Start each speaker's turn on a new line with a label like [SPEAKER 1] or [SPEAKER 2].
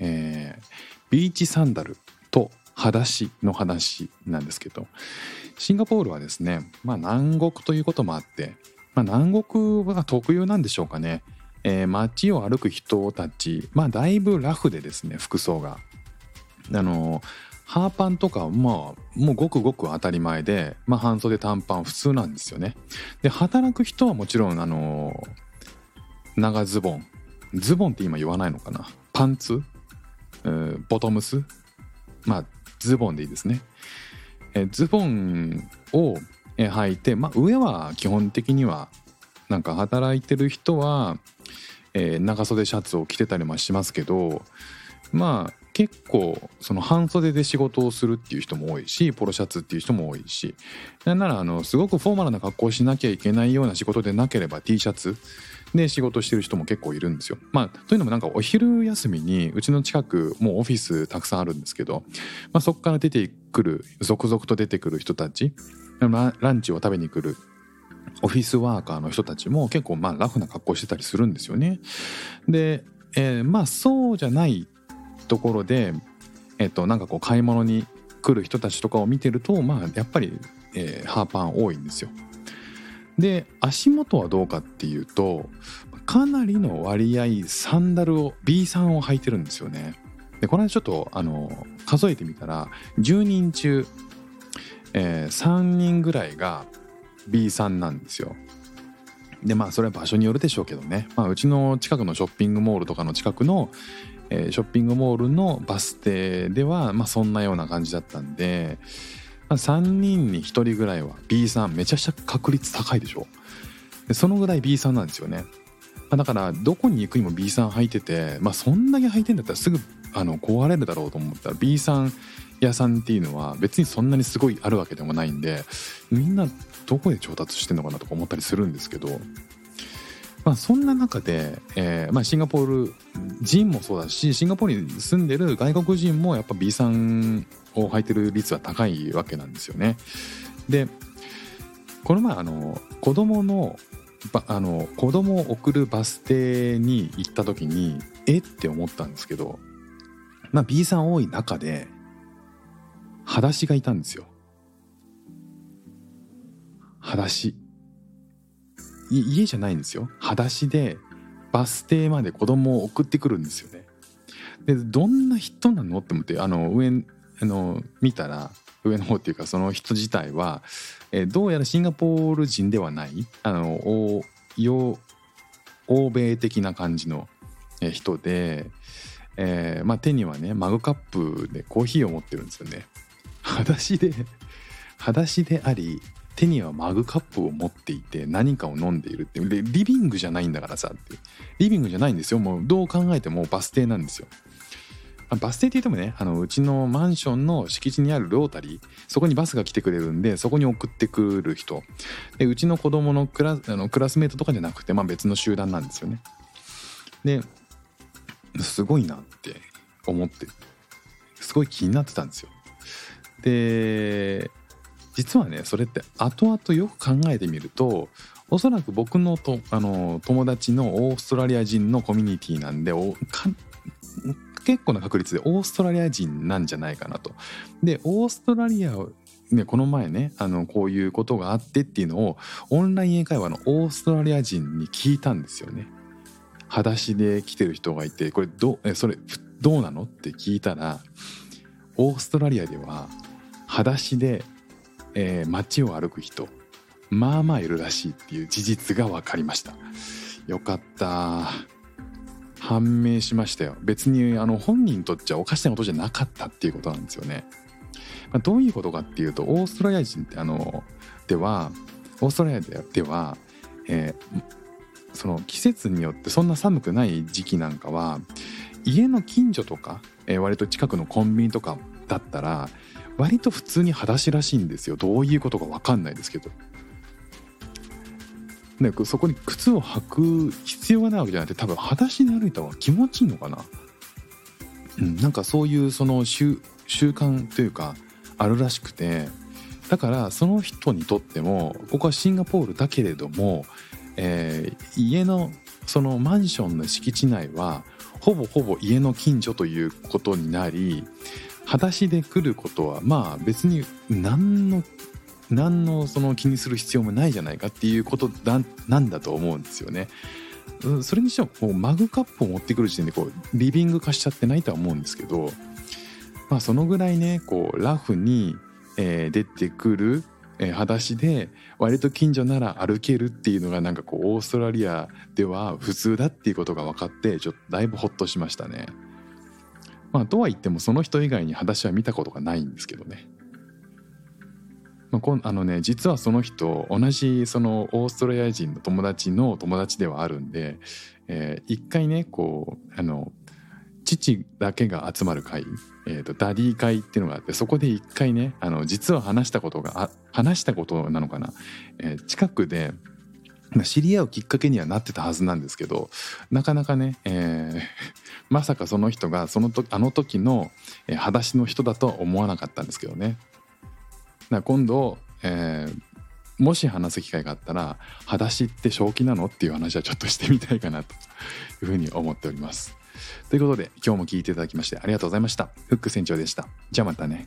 [SPEAKER 1] えービーチサンダルと裸足の話なんですけどシンガポールはですねまあ南国ということもあって、まあ、南国が特有なんでしょうかね。えー街を歩く人たちまあだいぶラフでですね服装が。あのハーパンとかまあもうごくごく当たり前で、まあ、半袖短パン普通なんですよね。で働く人はもちろんあの長ズボン。ズボンって今言わないのかな。パンツ、ボトムス？まあズボンでいいですね、えズボンを履いて、まあ、上は基本的にはなんか働いてる人は、えー長袖シャツを着てたりもしますけどまあ結構その半袖で仕事をするっていう人も多いしポロシャツっていう人も多いし。なんならあのすごくフォーマルな格好をしなきゃいけないような仕事でなければ T シャツで仕事してる人も結構いるんですよ。まあというのもなんかお昼休みにうちの近くもうオフィスたくさんあるんですけど、まあ、そこから出てくる続々と出てくる人たちランチを食べに来るオフィスワーカーの人たちも結構まあラフな格好してたりするんですよね。で、えーまあそうじゃないところで、えっとなんかこう買い物に来る人たちとかを見てるとまあやっぱり、えーハーパン多いんですよ。で足元はどうかっていうとかなりの割合サンダルを B さんを履いてるんですよね。でこの間ちょっとあの数えてみたら10人中、えー3人ぐらいが B さんなんですよ。でまあそれは場所によるでしょうけどね、まあ、うちの近くのショッピングモールとかの近くの、えーショッピングモールのバス停では、まあ、そんなような感じだったんで、3人に1人ぐらいは B さんめちゃくちゃ確率高いでしょ。でそのぐらい B さんなんですよね、だからどこに行くにも B さん履いてて、まあ、そんだけ履いてんだったらすぐあの壊れるだろうと思ったら B さん屋さんっていうのは別にそんなにすごいあるわけでもないんでみんなどこで調達してんのかなとか思ったりするんですけど、まあ、そんな中で、えーまあ、シンガポール人もそうだしシンガポールに住んでる外国人もやっぱ B さんを履いてる率は高いわけなんですよね。でこの前あの子供のばあの子供を送るバス停に行った時にえ？って思ったんですけど、まあ、B さん多い中で裸足がいたんですよ。裸足。い家じゃないんですよ。裸足でバス停まで子供を送ってくるんですよね。でどんな人なの？って思ってあの上あの見たら上の方っていうかその人自体は、えーどうやらシンガポール人ではないあの欧米的な感じの人で、えーまあ、手にはねマグカップでコーヒーを持ってるんですよね。裸足で裸足であり手にはマグカップを持っていて何かを飲んでいるってでリビングじゃないんだからさってリビングじゃないんですよもうどう考えてもバス停なんですよ。バス停って言ってもねあのうちのマンションの敷地にあるロータリーそこにバスが来てくれるんでそこに送ってくる人でうちの子供のクラあのクラスメートとかじゃなくて、まあ、別の集団なんですよね。ですごいなって思ってすごい気になってたんですよ。で実はねそれって後々よく考えてみるとおそらく僕のとあの友達のオーストラリア人のコミュニティなんでおか結構な確率でオーストラリア人なんじゃないかなと。でオーストラリアをね、この前ねあのこういうことがあってっていうのをオンライン英会話のオーストラリア人に聞いたんですよね。裸足で来てる人がいてこれどえそれどうなのって聞いたらオーストラリアでは裸足で、えー街を歩く人まあまあいるらしいっていう事実が分かりましたよかった判明しましたよ。別にあの本人にとっちゃおかしなことじゃなかったっていうことなんですよね、まあ、どういうことかっていうとオーストラリア人ってあのではオーストラリアででは、えーその季節によってそんな寒くない時期なんかは家の近所とか、えー割と近くのコンビニとかだったら割と普通に裸足らしいんですよ。どういうことか分かんないですけど。ね、こそこに靴を履く必要がないわけじゃなくて多分裸足で歩いた方が気持ちいいのかな、うん、なんかそういうその習習慣というかあるらしくてだからその人にとってもここはシンガポールだけれども、えー家のそのマンションの敷地内はほぼほぼ家の近所ということになり裸足で来ることはまあ別に何の何のその気にする必要もないじゃないかっていうことだなんだと思うんですよね。それにしてもこうマグカップを持ってくる時点でこうリビング化しちゃってないとは思うんですけど、まあ、そのぐらいねこうラフに、出てくる、裸足で割と近所なら歩けるっていうのがなんかこうオーストラリアでは普通だっていうことが分かってちょっとだいぶホッとしましたね。まあ、とは言ってもその人以外に裸足は見たことがないんですけどね。まあ、あのね実はその人同じそのオーストラリア人の友達の友達ではあるんで、えー一回ねこうあの父だけが集まる会、えー、とダディ会っていうのがあってそこで一回ねあの実は話したことが話したことなのかな、えー近くで知り合うきっかけにはなってたはずなんですけどなかなかね、えーまさかその人がその時あの時の、裸足の人だとは思わなかったんですけどね。だ今度、えーもし話す機会があったら「裸足って正気なの?」っていう話はちょっとしてみたいかなというふうに思っております。ということで今日も聞いていただきましてありがとうございました。フック船長でした。じゃあまたね。